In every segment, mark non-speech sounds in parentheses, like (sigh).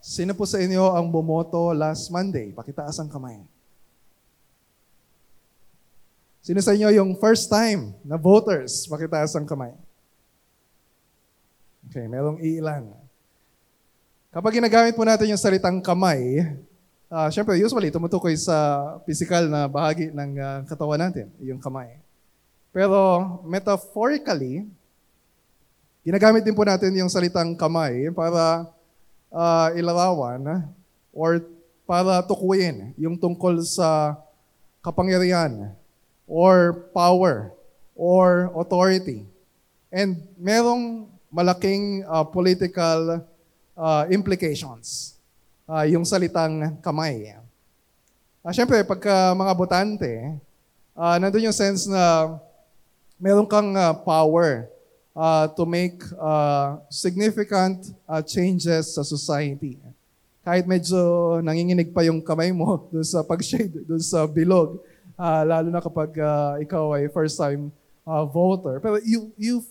Sino po sa inyo ang bumoto last Monday? Pakitaas ang kamay. Sino sa inyo yung first time na voters? Pakitaas ang kamay. Okay, merong ilan. Kapag ginagamit po natin yung salitang kamay, uh, syempre usually tumutukoy sa physical na bahagi ng uh, katawan natin, yung kamay. Pero metaphorically, ginagamit din po natin yung salitang kamay para uh, ilarawan or para tukuyin yung tungkol sa kapangyarihan or power or authority. And merong malaking uh, political uh, implications uh, yung salitang kamay. Uh, Siyempre, pagka mga botante, uh, nandun yung sense na meron kang uh, power uh, to make uh, significant uh, changes sa society. Kahit medyo nanginginig pa yung kamay mo (laughs) dun sa pag-shade, dun sa bilog, uh, lalo na kapag uh, ikaw ay first-time uh, voter. Pero you, you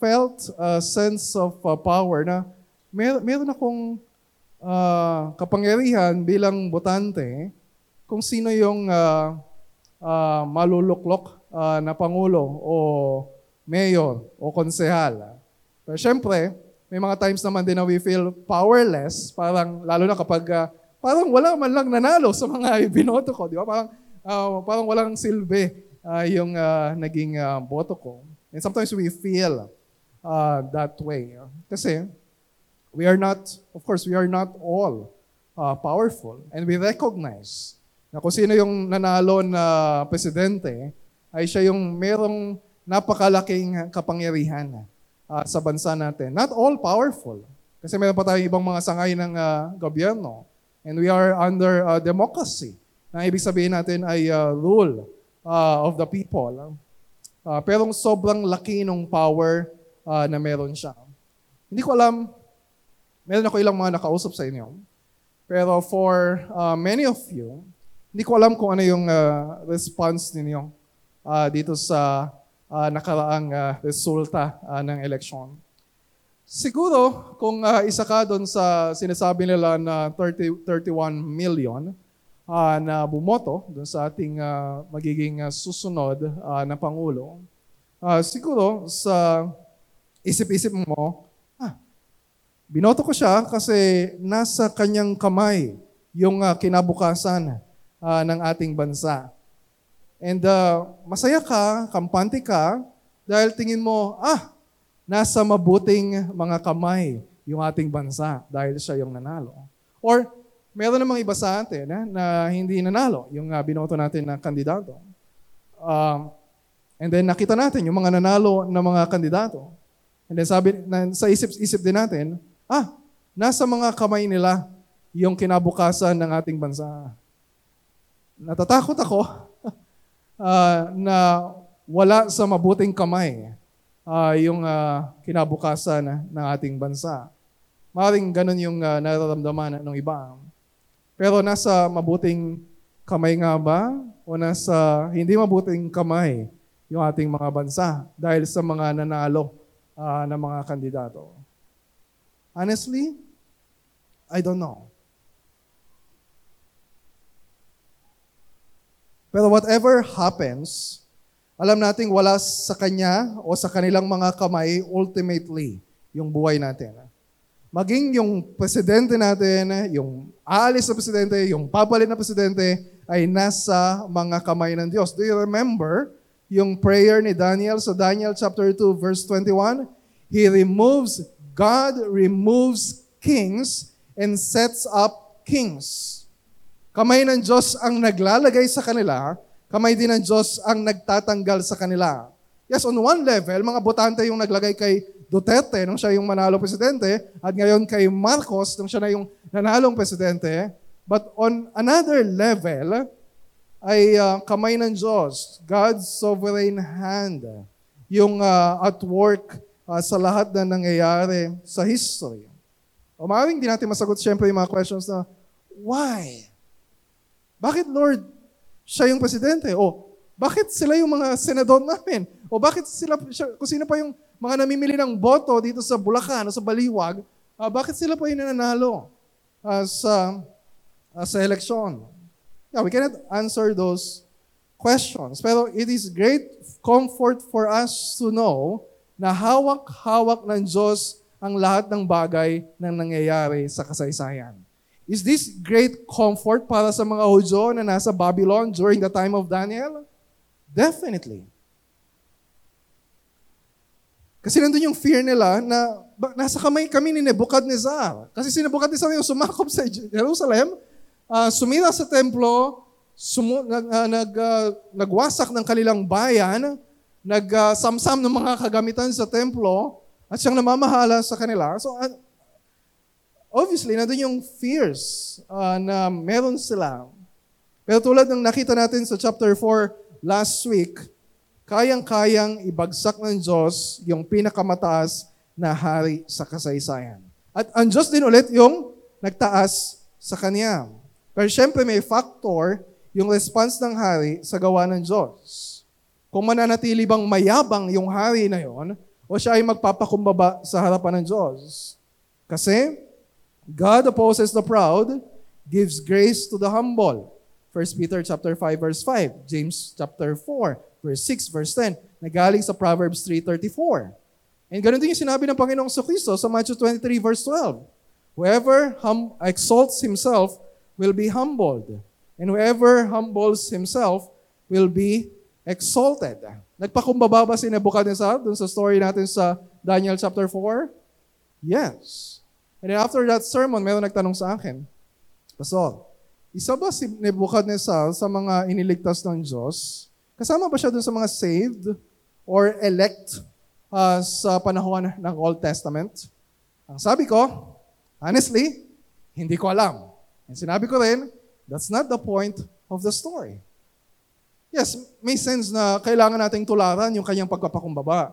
felt a sense of uh, power na mer- meron akong uh, kapangyarihan bilang botante kung sino yung uh, uh, maluluklok uh, na pangulo o mayor o konsehal. Pero syempre, may mga times naman din na we feel powerless, parang lalo na kapag uh, parang wala man lang nanalo sa mga (laughs) binoto ko, di ba? Parang uh, parang walang silbi uh, yung uh, naging uh, boto ko. And sometimes we feel uh, that way. Kasi we are not, of course, we are not all uh, powerful. And we recognize na kung sino yung nanalo na presidente, ay siya yung merong napakalaking kapangyarihan uh, sa bansa natin. Not all powerful. Kasi meron pa tayong ibang mga sangay ng uh, gobyerno. And we are under uh, democracy. Na ibig sabihin natin ay uh, rule uh, of the people. Uh, pero sobrang laki ng power uh, na meron siya. Hindi ko alam, meron ako ilang mga nakausap sa inyo. Pero for uh, many of you, hindi ko alam kung ano yung uh, response ninyo uh, dito sa uh, nakaraang uh, resulta uh, ng eleksyon. Siguro, kung uh, isa ka doon sa sinasabi nila na 30, 31 million uh, na bumoto doon sa ating uh, magiging uh, susunod uh, na Pangulo, uh, siguro sa isip-isip mo, ah, binoto ko siya kasi nasa kanyang kamay yung uh, kinabukasan uh, ng ating bansa. And uh, masaya ka, kampante ka, dahil tingin mo, ah, nasa mabuting mga kamay yung ating bansa dahil siya yung nanalo. Or meron namang iba sa atin eh, na hindi nanalo yung uh, binoto natin na kandidato. Um, and then nakita natin yung mga nanalo na mga kandidato. And then sabi, na, sa isip-isip din natin, ah, nasa mga kamay nila yung kinabukasan ng ating bansa. Natatakot ako uh, na wala sa mabuting kamay uh, yung uh, kinabukasan ng ating bansa. Maring ganun yung uh, nararamdaman ng iba. Pero nasa mabuting kamay nga ba o nasa hindi mabuting kamay yung ating mga bansa dahil sa mga nanalo uh, ng mga kandidato? Honestly, I don't know. Pero whatever happens, alam nating wala sa Kanya o sa kanilang mga kamay ultimately yung buhay natin. Maging yung presidente natin, yung aalis na presidente, yung papalit na presidente, ay nasa mga kamay ng Diyos. Do you remember yung prayer ni Daniel sa Daniel chapter 2 verse 21? He removes, God removes kings and sets up kings. Kamay ng Diyos ang naglalagay sa kanila, kamay din ng Diyos ang nagtatanggal sa kanila. Yes, on one level, mga botante yung naglagay kay Duterte nung siya yung manalo presidente, at ngayon kay Marcos nung siya na yung nanalong presidente. But on another level, ay uh, kamay ng Diyos, God's sovereign hand, yung uh, at work uh, sa lahat na nangyayari sa history. O maaaring di natin masagot siyempre yung mga questions na, why? Bakit Lord, siya yung presidente? O bakit sila yung mga senador namin? O bakit sila, siya, kung sino pa yung mga namimili ng boto dito sa Bulacan o sa Baliwag, uh, bakit sila pa yung nananalo? uh, sa, uh, sa eleksyon. Yeah, we cannot answer those questions. Pero it is great comfort for us to know na hawak-hawak ng Diyos ang lahat ng bagay na nangyayari sa kasaysayan. Is this great comfort para sa mga Hudyo na nasa Babylon during the time of Daniel? Definitely. Kasi nandun yung fear nila na nasa kamay kami ni Nebuchadnezzar. Kasi si Nebuchadnezzar yung sumakop sa Jerusalem, uh, sumira sa templo, sumu- nag, uh, nag, uh, nagwasak ng kanilang bayan, nagsamsam uh, ng mga kagamitan sa templo, at siyang namamahala sa kanila. So, uh, obviously, nandun yung fears uh, na meron sila. Pero tulad ng nakita natin sa chapter 4 last week, kayang-kayang ibagsak ng Diyos yung pinakamataas na hari sa kasaysayan. At ang Diyos din ulit yung nagtaas sa Kanya. Pero syempre may factor yung response ng hari sa gawa ng Diyos. Kung mananatili bang mayabang yung hari na yon, o siya ay magpapakumbaba sa harapan ng Diyos. Kasi, God opposes the proud, gives grace to the humble. 1 Peter chapter 5 verse 5, James chapter 4 verse 6 verse 10, nagaling sa Proverbs 3:34. And ganun din yung sinabi ng Panginoong Kristo sa Matthew 23 verse 12. Whoever hum- exalts himself will be humbled, and whoever humbles himself will be exalted. Nagpakumbaba ba si Nebuchadnezzar dun sa story natin sa Daniel chapter 4? Yes. And after that sermon, meron nagtanong sa akin, Pastor, isa ba si Nebuchadnezzar sa mga iniligtas ng Diyos? Kasama ba siya dun sa mga saved or elect uh, sa panahon ng Old Testament? Ang sabi ko, honestly, hindi ko alam. And sinabi ko rin, that's not the point of the story. Yes, may sense na kailangan nating tularan yung kanyang pagpapakumbaba.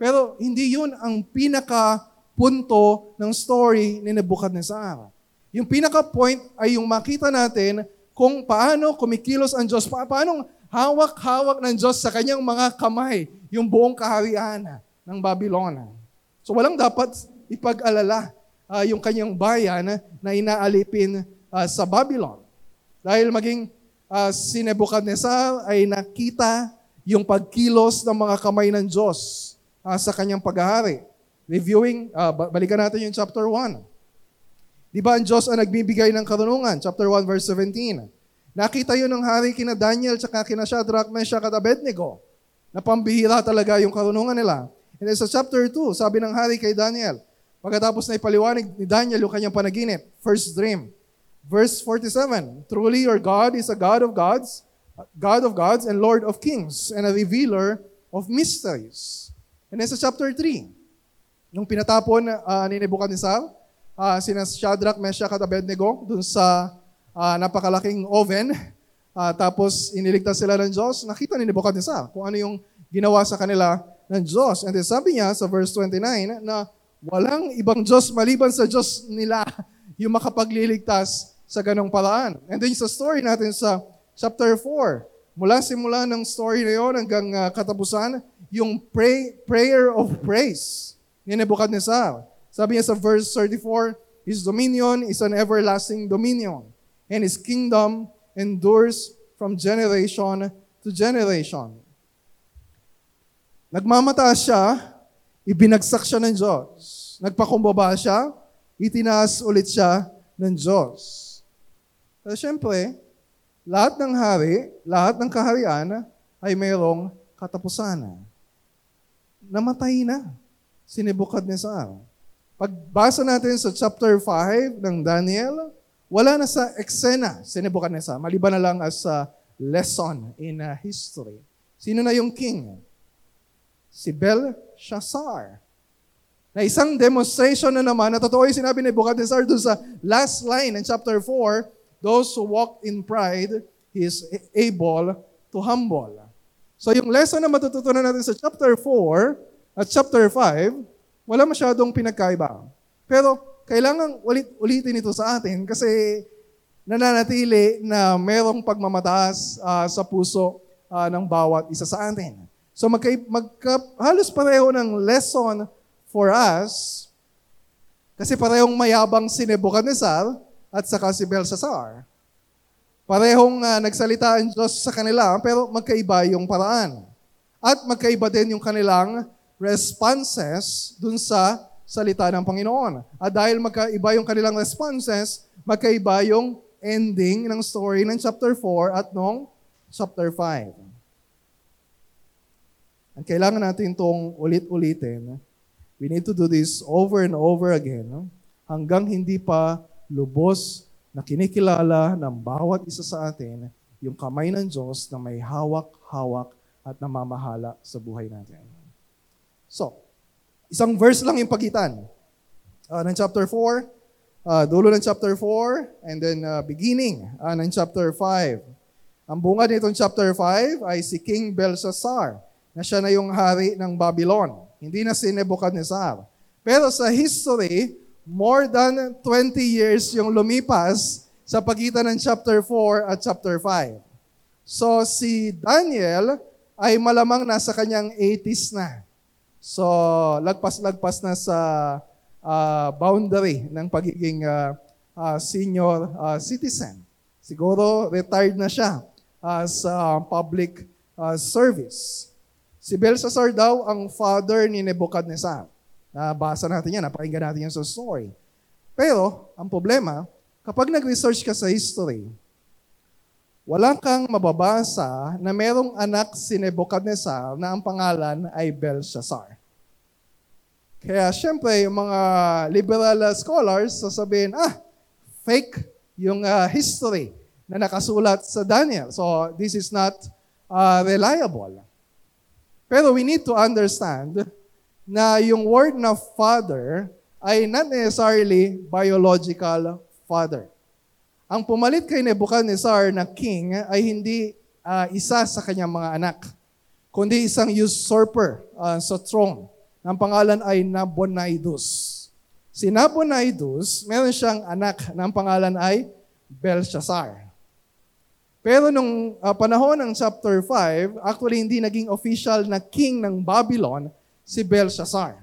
Pero hindi yun ang pinaka punto ng story ni Nebuchadnezzar. Yung pinaka-point ay yung makita natin kung paano kumikilos ang Diyos, pa- paano hawak-hawak ng Diyos sa kanyang mga kamay yung buong kaharian ng Babylon. So walang dapat ipag-alala uh, yung kanyang bayan na inaalipin uh, sa Babylon. Dahil maging uh, si Nebuchadnezzar ay nakita yung pagkilos ng mga kamay ng Diyos uh, sa kanyang paghahari. Reviewing, uh, balikan natin yung chapter 1. Di ba ang Diyos ang nagbibigay ng karunungan? Chapter 1 verse 17. Nakita yun ng hari kina Daniel tsaka kina Shadrach, Meshach at Abednego. Na pambihira talaga yung karunungan nila. And then sa chapter 2, sabi ng hari kay Daniel, pagkatapos na ipaliwanag ni Daniel yung kanyang panaginip, first dream. Verse 47, Truly your God is a God of gods, God of gods and Lord of kings, and a revealer of mysteries. And then sa chapter 3, Nung pinatapon uh, ni Nebuchadnezzar, uh, sina Shadrach, Meshach at Abednego dun sa uh, napakalaking oven, uh, tapos iniligtas sila ng Diyos, nakita ni Nebuchadnezzar kung ano yung ginawa sa kanila ng Diyos. And then sabi niya sa verse 29 na walang ibang Diyos maliban sa Diyos nila (laughs) yung makapagliligtas sa ganong paraan. And then sa story natin sa chapter 4, mula simula ng story na yon hanggang uh, katapusan, yung pray, prayer of praise ni Nebuchadnezzar. Sabi niya sa verse 34, His dominion is an everlasting dominion, and His kingdom endures from generation to generation. Nagmamataas siya, ibinagsak siya ng Diyos. Nagpakumbaba siya, itinaas ulit siya ng Diyos. Pero syempre, lahat ng hari, lahat ng kaharian ay mayroong katapusan. Namatay na si Nebuchadnezzar. Pagbasa natin sa chapter 5 ng Daniel, wala na sa eksena si Nebuchadnezzar, maliban na lang as a lesson in uh, history. Sino na yung king? Si Belshazzar. Na isang demonstration na naman, na totoo yung sinabi ni Nebuchadnezzar doon sa last line in chapter 4, those who walk in pride, he is able to humble. So yung lesson na matututunan natin sa chapter 4, at chapter 5, wala masyadong pinagkaiba. Pero kailangan ulit, ulitin ito sa atin kasi nananatili na merong pagmamataas uh, sa puso uh, ng bawat isa sa atin. So magka, magka, halos pareho ng lesson for us kasi parehong mayabang si Nebuchadnezzar at saka si Belshazzar. Parehong uh, nagsalita ang Diyos sa kanila, pero magkaiba yung paraan. At magkaiba din yung kanilang responses dun sa salita ng Panginoon. At dahil magkaiba yung kanilang responses, magkaiba yung ending ng story ng chapter 4 at nung chapter 5. Ang kailangan natin itong ulit-ulitin. We need to do this over and over again hanggang hindi pa lubos na kinikilala ng bawat isa sa atin yung kamay ng Diyos na may hawak-hawak at namamahala sa buhay natin. So, isang verse lang yung pagitan. Uh, ng chapter 4, uh, dulo ng chapter 4, and then uh, beginning uh, ng chapter 5. Ang bunga nitong chapter 5 ay si King Belshazzar na siya na yung hari ng Babylon. Hindi na si Nebuchadnezzar. Pero sa history, more than 20 years yung lumipas sa pagitan ng chapter 4 at chapter 5. So si Daniel ay malamang nasa kanyang 80s na. So lagpas-lagpas na sa uh, boundary ng pagiging uh, uh, senior uh, citizen. Siguro retired na siya uh, sa public uh, service. Si Belshazzar daw ang father ni Nebuchadnezzar. Nabasa natin yan, napakinggan natin yan sa story. Pero, ang problema, kapag nag-research ka sa history, wala kang mababasa na merong anak si Nebuchadnezzar na ang pangalan ay Belshazzar. Kaya syempre, yung mga liberal scholars sasabihin, ah, fake yung uh, history na nakasulat sa Daniel. So, this is not uh, reliable. Pero we need to understand na yung word na father ay not necessarily biological father. Ang pumalit kay Nebuchadnezzar na king ay hindi uh, isa sa kanyang mga anak, kundi isang usurper uh, sa throne. Ang pangalan ay Nabonidus. Si Nabonidus, meron siyang anak na ang pangalan ay Belshazzar. Pero nung uh, panahon ng chapter 5, actually hindi naging official na king ng Babylon si Belshazzar.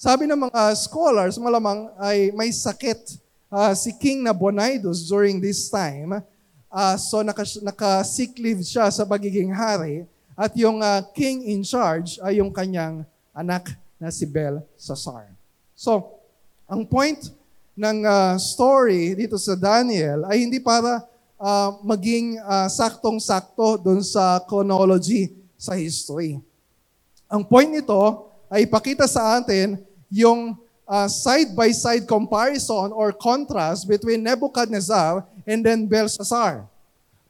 Sabi ng mga scholars, malamang ay may sakit uh, si King Nabonidus during this time. Uh, so naka, naka-sick leave siya sa pagiging hari at yung uh, king in charge ay yung kanyang anak na si Belshazzar. So, ang point ng uh, story dito sa Daniel ay hindi para uh, maging uh, saktong-sakto doon sa chronology sa history. Ang point nito ay ipakita sa atin yung uh, side-by-side comparison or contrast between Nebuchadnezzar and then Belshazzar.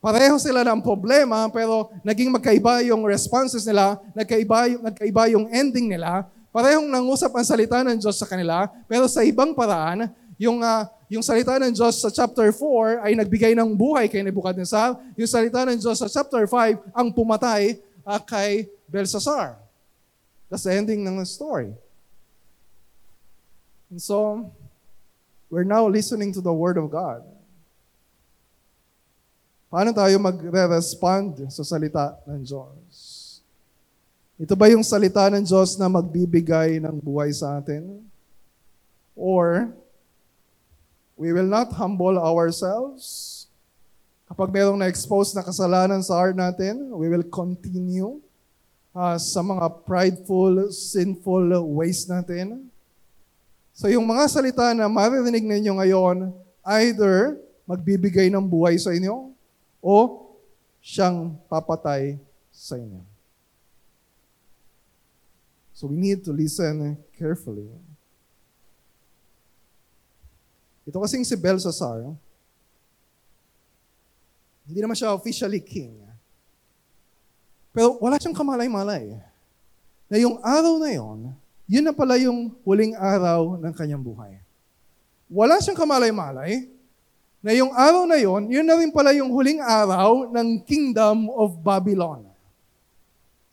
Pareho sila ng problema pero naging magkaiba yung responses nila, nagkaiba yung, nagkaiba yung ending nila. Parehong nangusap ang salita ng Diyos sa kanila pero sa ibang paraan, yung uh, yung salita ng Diyos sa chapter 4 ay nagbigay ng buhay kay Nebuchadnezzar. Yung salita ng Diyos sa chapter 5 ang pumatay uh, kay Belshazzar. That's the ending ng story. And so, we're now listening to the Word of God. Paano tayo magre-respond sa salita ng Diyos? Ito ba yung salita ng Diyos na magbibigay ng buhay sa atin? Or We will not humble ourselves. Kapag merong na-expose na kasalanan sa heart natin, we will continue uh, sa mga prideful, sinful ways natin. So yung mga salita na maririnig ninyo ngayon, either magbibigay ng buhay sa inyo o siyang papatay sa inyo. So we need to listen carefully. Ito kasing si Belshazzar, hindi naman siya officially king. Pero wala siyang kamalay-malay. Na yung araw na yon, yun na pala yung huling araw ng kanyang buhay. Wala siyang kamalay-malay na yung araw na yon, yun na rin pala yung huling araw ng kingdom of Babylon.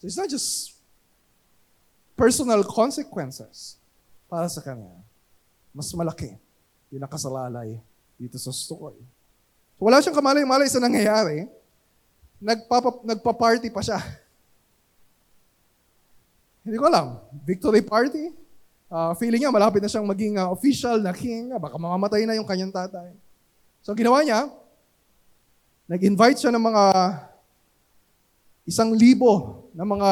So it's not just personal consequences para sa kanya. Mas malaki yung nakasalalay dito sa story. So wala siyang kamalay-malay sa nangyayari. Nagpapa, nagpa-party pa siya. Hindi ko alam. Victory party? Uh, feeling niya malapit na siyang maging uh, official na king. Baka mamamatay na yung kanyang tatay. So ginawa niya, nag-invite siya ng mga isang libo na mga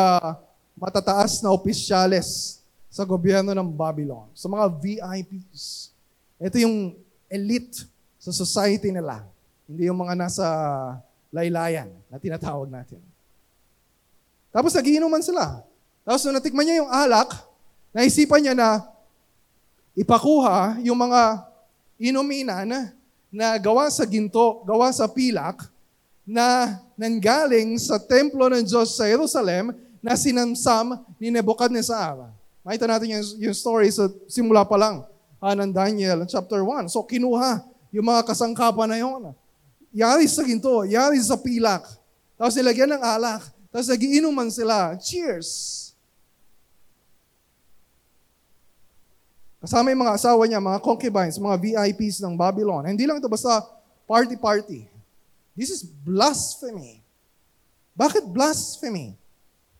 matataas na opisyales sa gobyerno ng Babylon, sa mga VIPs. Ito yung elite sa society nila. Hindi yung mga nasa laylayan na tinatawag natin. Tapos nagiinuman sila. Tapos nung natikman niya yung alak, naisipan niya na ipakuha yung mga inuminan na gawa sa ginto, gawa sa pilak, na nanggaling sa templo ng Diyos sa Jerusalem na sinamsam ni Nebuchadnezzar. Makita natin yung, yung story sa simula pa lang uh, ng Daniel chapter 1. So kinuha yung mga kasangkapan na yun. Yari sa ginto, yari sa pilak. Tapos nilagyan ng alak. Tapos nagiinuman sila. Cheers! Kasama yung mga asawa niya, mga concubines, mga VIPs ng Babylon. Hindi lang ito basta party-party. This is blasphemy. Bakit blasphemy?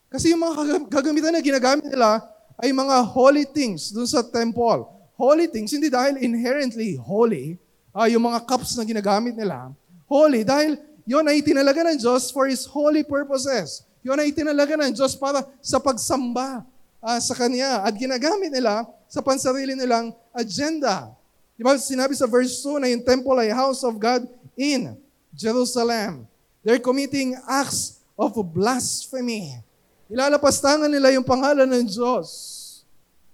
Kasi yung mga gagamitan na ginagamit nila ay mga holy things dun sa temple. Holy things, hindi dahil inherently holy, uh, yung mga cups na ginagamit nila. Holy dahil yon ay tinalaga ng Diyos for His holy purposes. Yon ay tinalaga ng Diyos para sa pagsamba uh, sa Kanya. At ginagamit nila sa pansarili nilang agenda. Di ba sinabi sa verse 2 na yung temple ay house of God in Jerusalem. They're committing acts of blasphemy. Ilalapastangan nila yung pangalan ng Diyos.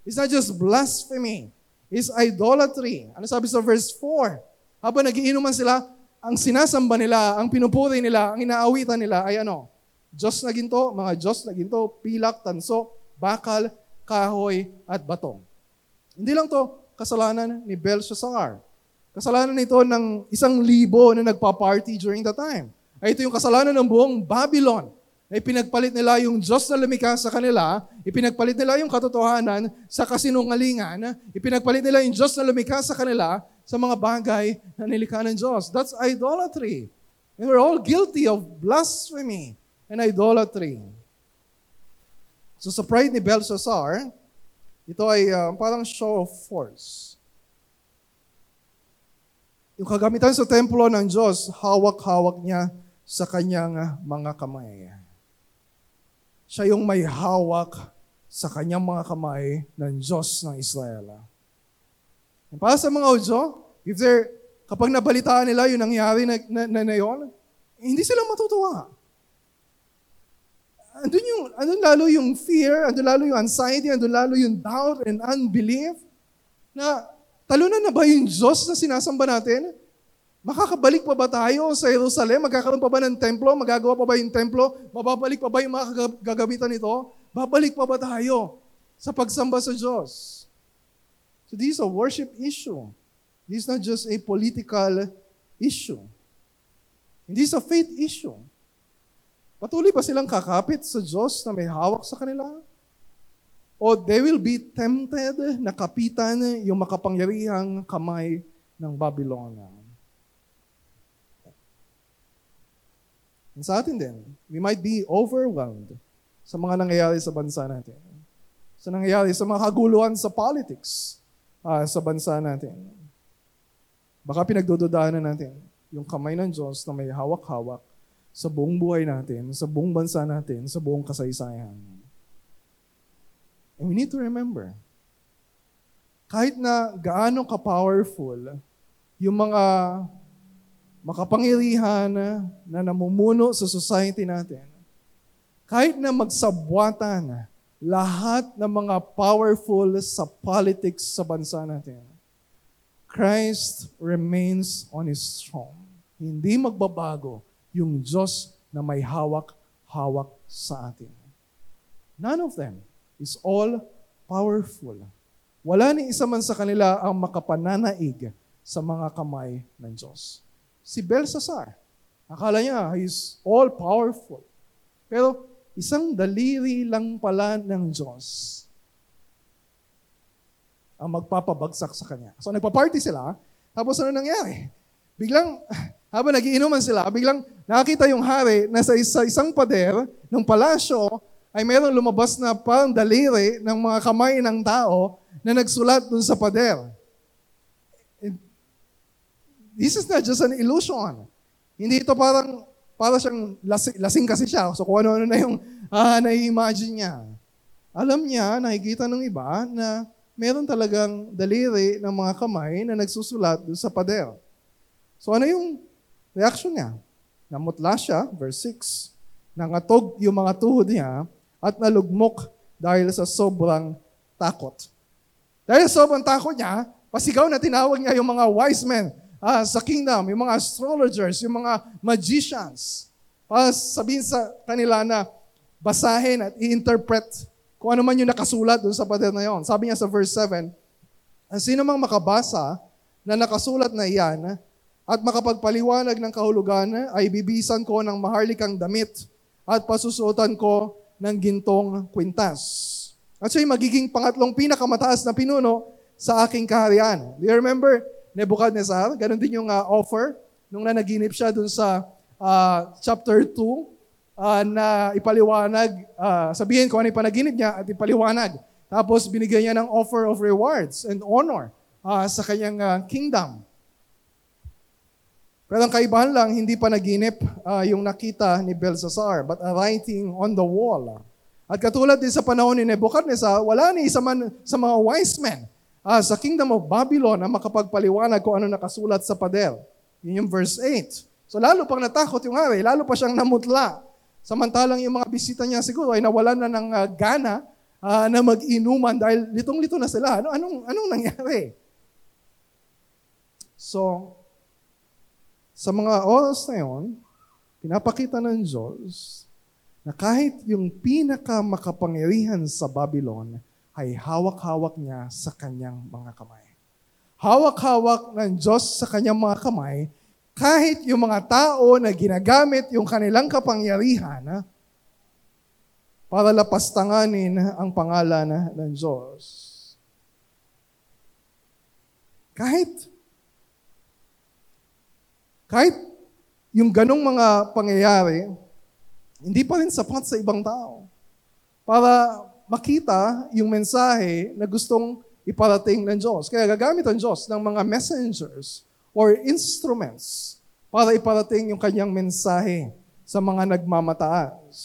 It's not just blasphemy. It's idolatry. Ano sabi sa verse 4? Habang nagiinuman sila, ang sinasamba nila, ang pinupuri nila, ang inaawitan nila ay ano? Diyos na ginto, mga Diyos na ginto, pilak, tanso, bakal, kahoy, at batong. Hindi lang to kasalanan ni Belshazzar. Kasalanan nito ng isang libo na nagpa-party during the time. Ay ito yung kasalanan ng buong Babylon. Na ipinagpalit nila yung Diyos na lumikha sa kanila, ipinagpalit nila yung katotohanan sa kasinungalingan, ipinagpalit nila yung Diyos na lumikha sa kanila sa mga bagay na nilikha ng Diyos. That's idolatry. And we're all guilty of blasphemy and idolatry. So sa pride ni Belshazzar, ito ay uh, parang show of force. Yung kagamitan sa templo ng Diyos, hawak-hawak niya sa kanyang ah, mga kamay. Siya yung may hawak sa kanyang mga kamay ng Diyos ng Israel. And para sa mga Udyo, if they're, kapag nabalitaan nila yung nangyari na, na, na, na yun, hindi sila matutuwa andun yung, andun lalo yung fear, andun lalo yung anxiety, andun lalo yung doubt and unbelief, na talunan na ba yung Diyos na sinasamba natin? Makakabalik pa ba tayo sa Jerusalem? Magkakaroon pa ba ng templo? Magagawa pa ba yung templo? Mababalik pa ba yung mga gagamitan nito? Babalik pa ba tayo sa pagsamba sa Diyos? So this is a worship issue. This is not just a political issue. This is a faith issue. Patuloy ba silang kakapit sa Diyos na may hawak sa kanila? O they will be tempted na kapitan yung makapangyarihang kamay ng Babylon. And sa atin din, we might be overwhelmed sa mga nangyayari sa bansa natin. Sa nangyayari sa mga kaguluhan sa politics uh, sa bansa natin. Baka pinagdududaanan natin yung kamay ng Diyos na may hawak-hawak sa buong buhay natin, sa buong bansa natin, sa buong kasaysayan. And we need to remember, kahit na gaano ka-powerful yung mga makapangyarihan na namumuno sa society natin, kahit na magsabwatan lahat ng mga powerful sa politics sa bansa natin, Christ remains on His throne. Hindi magbabago yung Diyos na may hawak-hawak sa atin. None of them is all powerful. Wala ni isa man sa kanila ang makapananaig sa mga kamay ng Diyos. Si Belshazzar, akala niya he's all powerful. Pero isang daliri lang pala ng Diyos ang magpapabagsak sa kanya. So nagpa-party sila, tapos ano nangyari? Biglang habang nagiinuman sila, biglang nakita yung hari na sa isa, isang pader ng palasyo ay mayroong lumabas na parang daliri ng mga kamay ng tao na nagsulat dun sa pader. this is not just an illusion. Hindi ito parang, para siyang lasing, lasing kasi siya. So kung ano-ano na yung (laughs) ah, na-imagine niya. Alam niya, nakikita ng iba na meron talagang daliri ng mga kamay na nagsusulat doon sa pader. So ano yung reaction niya? Namutla siya, verse 6. Nangatog yung mga tuhod niya at nalugmok dahil sa sobrang takot. Dahil sa sobrang takot niya, pasigaw na tinawag niya yung mga wise men ah, sa kingdom, yung mga astrologers, yung mga magicians. Para sabihin sa kanila na basahin at i-interpret kung ano man yung nakasulat doon sa pader na yon. Sabi niya sa verse 7, ang sino mang makabasa na nakasulat na iyan at makapagpaliwanag ng kahulugan ay bibisan ko ng maharlikang damit at pasusuotan ko ng gintong kwintas. At siya'y magiging pangatlong pinakamataas na pinuno sa aking kaharian. Do you remember Nebuchadnezzar? Ganon din yung uh, offer nung nanaginip siya dun sa uh, chapter 2 uh, na ipaliwanag, uh, sabihin ko ano yung panaginip niya at ipaliwanag. Tapos binigyan niya ng offer of rewards and honor uh, sa kanyang uh, kingdom. Pero ang kaibahan lang, hindi pa naginip uh, yung nakita ni Belshazzar, but a writing on the wall. At katulad din sa panahon ni Nebuchadnezzar, wala ni isa man sa mga wise men uh, sa kingdom of Babylon na makapagpaliwanag kung ano nakasulat sa pader. Yun yung verse 8. So lalo pang natakot yung hari, lalo pa siyang namutla. Samantalang yung mga bisita niya siguro ay nawalan na ng uh, gana uh, na mag-inuman dahil litong-lito na sila. Ano, anong, anong nangyari? So, sa mga oras na yon, pinapakita ng Diyos na kahit yung pinaka makapangyarihan sa Babylon ay hawak-hawak niya sa kanyang mga kamay. Hawak-hawak ng Diyos sa kanyang mga kamay kahit yung mga tao na ginagamit yung kanilang kapangyarihan para lapastanganin ang pangalan ng Diyos. Kahit kahit yung ganong mga pangyayari, hindi pa rin sapat sa ibang tao para makita yung mensahe na gustong iparating ng Diyos. Kaya gagamit ang Diyos ng mga messengers or instruments para iparating yung kanyang mensahe sa mga nagmamataas.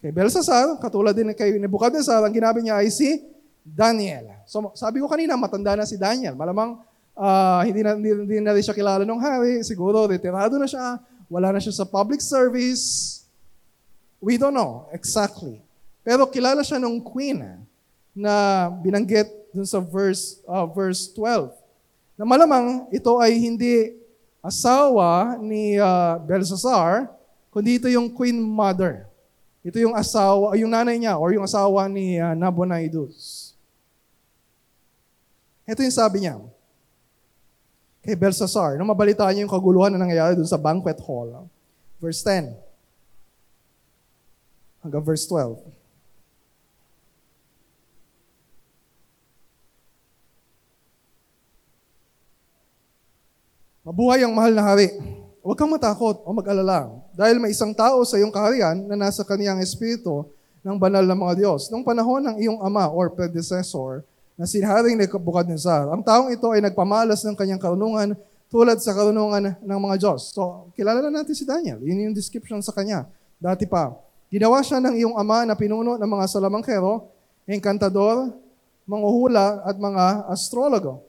Kay Belshazzar, katulad din kay Nebuchadnezzar, ang ginabi niya ay si Daniel. So sabi ko kanina, matanda na si Daniel. Malamang uh, hindi, na, hindi, hindi na rin siya kilala ng hari, siguro retirado na siya, wala na siya sa public service. We don't know exactly. Pero kilala siya ng queen eh, na binanggit dun sa verse, uh, verse 12. Na malamang ito ay hindi asawa ni uh, Belshazzar, kundi ito yung queen mother. Ito yung asawa, yung nanay niya or yung asawa ni uh, Nabonidus. Ito yung sabi niya, kay Belshazzar, nung mabalitaan niya yung kaguluhan na nangyayari doon sa banquet hall. Verse 10 hanggang verse 12. Mabuhay ang mahal na hari. Huwag kang matakot o mag-alala dahil may isang tao sa iyong kaharian na nasa kaniyang espiritu ng banal na mga Diyos. Nung panahon ng iyong ama or predecessor, na si Haring Nebuchadnezzar. Ang taong ito ay nagpamalas ng kanyang karunungan tulad sa karunungan ng mga Diyos. So, kilala na natin si Daniel. Yun yung description sa kanya. Dati pa. Ginawa siya ng iyong ama na pinuno ng mga salamangkero, enkantador, manguhula at mga astrologo.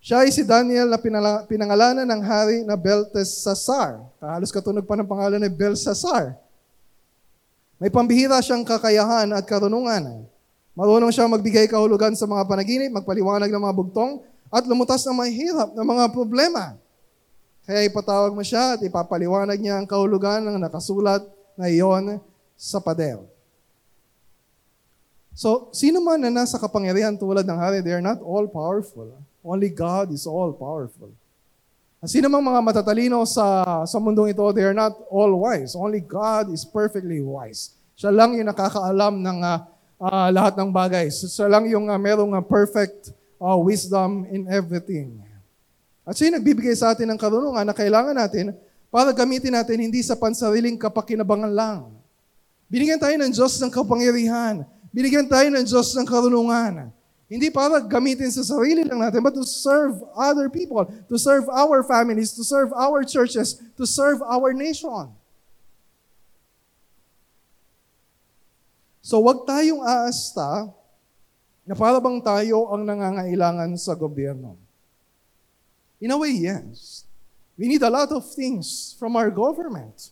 Siya ay si Daniel na pinangalanan ng hari na Belteshazzar. Halos katunog pa ng pangalan ni Belshazzar. May pambihira siyang kakayahan at karunungan. Marunong siya magbigay kahulugan sa mga panaginip, magpaliwanag ng mga bugtong, at lumutas ng mahirap ng mga problema. Kaya ipatawag mo siya at ipapaliwanag niya ang kahulugan ng nakasulat na iyon sa pader. So, sino man na nasa kapangyarihan tulad ng hari, they are not all powerful. Only God is all powerful. At sino mang mga matatalino sa, sa mundong ito, they are not all wise. Only God is perfectly wise. Siya lang yung nakakaalam ng uh, uh, lahat ng bagay. So, so lang yung uh, merong uh, perfect uh, wisdom in everything. At siya nagbibigay sa atin ng karunungan na kailangan natin para gamitin natin hindi sa pansariling kapakinabangan lang. Binigyan tayo ng Diyos ng kapangyarihan. Binigyan tayo ng Diyos ng karunungan. Hindi para gamitin sa sarili lang natin, but to serve other people, to serve our families, to serve our churches, to serve our nation. So wag tayong aasta na para bang tayo ang nangangailangan sa gobyerno. In a way, yes. We need a lot of things from our government.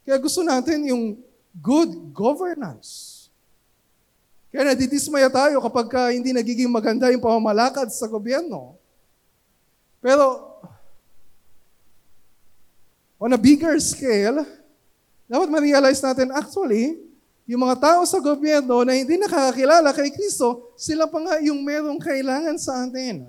Kaya gusto natin yung good governance. Kaya nadidismaya tayo kapag ka hindi nagiging maganda yung pamamalakad sa gobyerno. Pero, on a bigger scale, dapat ma-realize natin, actually, yung mga tao sa gobyerno na hindi nakakakilala kay Kristo, sila pa nga yung merong kailangan sa atin.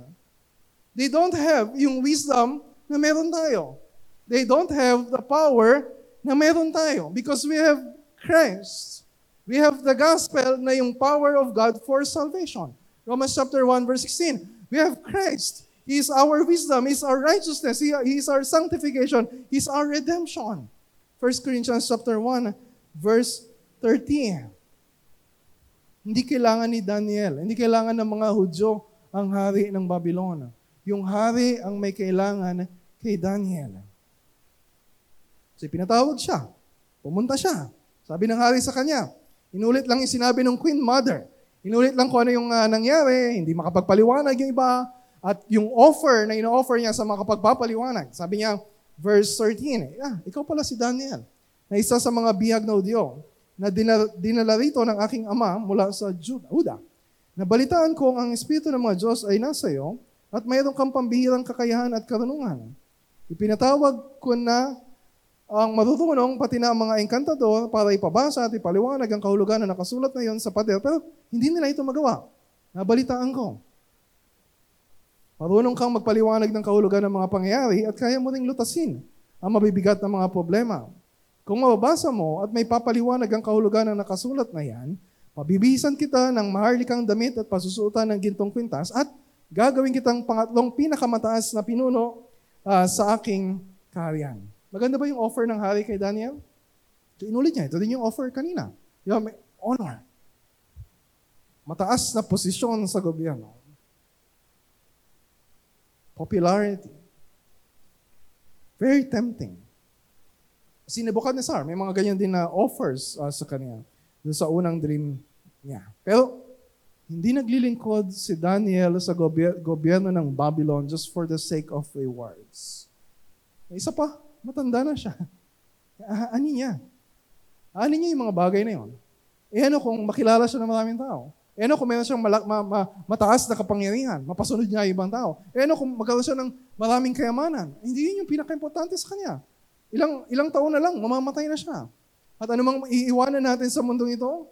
They don't have yung wisdom na meron tayo. They don't have the power na meron tayo because we have Christ. We have the gospel na yung power of God for salvation. Romans chapter 1 verse 16. We have Christ. He is our wisdom. He is our righteousness. He, he is our sanctification. He is our redemption. 1 Corinthians chapter 1 verse 13. Hindi kailangan ni Daniel, hindi kailangan ng mga Hudyo ang hari ng Babylon. Yung hari ang may kailangan kay Daniel. So pinatawag siya. Pumunta siya. Sabi ng hari sa kanya, Inulit lang yung sinabi ng Queen Mother. Inulit lang kung ano yung uh, nangyari, hindi makapagpaliwanag yung iba, at yung offer na ino-offer niya sa mga kapagpapaliwanag. Sabi niya, verse 13, ah, ikaw pala si Daniel, na isa sa mga bihag na udyo, na dinala, rito ng aking ama mula sa Juda. Nabalitaan ko ang Espiritu ng mga Diyos ay nasa iyo, at mayroon kang pambihirang kakayahan at karunungan. Ipinatawag ko na ang marurunong pati na ang mga enkantador para ipabasa at ipaliwanag ang kahulugan na nakasulat na yon sa pader. Pero hindi nila ito magawa. Nabalitaan ko. Marunong kang magpaliwanag ng kahulugan ng mga pangyayari at kaya mo ring lutasin ang mabibigat na mga problema. Kung mababasa mo at may papaliwanag ang kahulugan ng nakasulat na yan, mabibihisan kita ng maharlikang damit at pasusuotan ng gintong kwintas at gagawin kitang pangatlong pinakamataas na pinuno uh, sa aking kaharian. Maganda ba yung offer ng hari kay Daniel? Ito inulit niya. Ito din yung offer kanina. Yung may honor. Mataas na posisyon sa gobyerno. Popularity. Very tempting. Si Nebuchadnezzar, may mga ganyan din na offers uh, sa kanya sa unang dream niya. Pero hindi naglilingkod si Daniel sa gobyerno ng Babylon just for the sake of rewards. Isa pa, Matanda na siya. (laughs) Ah, ani niya. Ani niya yung mga bagay na yon. Eh ano kung makilala siya ng maraming tao? Eh ano kung meron siyang malak, ma, ma, mataas na kapangyarihan, mapasunod niya ibang tao? Eh ano kung magkaroon siya ng maraming kayamanan? Hindi yun yung pinaka-importante sa kanya. Ilang, ilang taon na lang, mamamatay na siya. At anumang iiwanan natin sa mundong ito,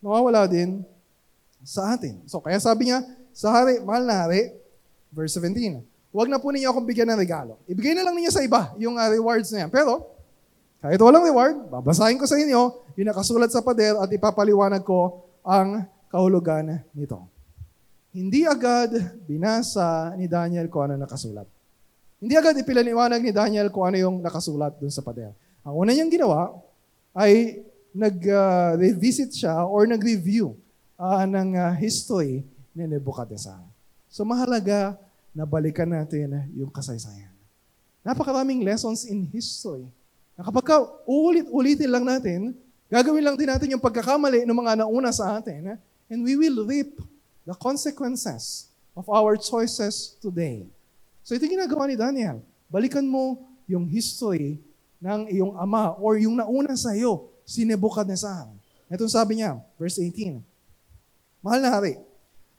nawawala din sa atin. So kaya sabi niya, sa hari, mahal na hari, verse 17, Huwag na po ninyo akong bigyan ng regalo. Ibigay na lang ninyo sa iba yung uh, rewards na yan. Pero, kahit walang reward, babasahin ko sa inyo yung nakasulat sa pader at ipapaliwanag ko ang kahulugan nito. Hindi agad binasa ni Daniel kung ano nakasulat. Hindi agad ipilaniwanag ni Daniel kung ano yung nakasulat dun sa pader. Ang una niyang ginawa ay nag-revisit uh, siya or nag-review uh, ng uh, history ni Nebuchadnezzar. So mahalaga na balikan natin yung kasaysayan. Napakaraming lessons in history. Na kapag ka uulit-ulitin lang natin, gagawin lang din natin yung pagkakamali ng mga nauna sa atin, and we will reap the consequences of our choices today. So ito ginagawa ni Daniel. Balikan mo yung history ng iyong ama or yung nauna sa iyo, si Nebuchadnezzar. Ito sabi niya, verse 18. Mahal na hari,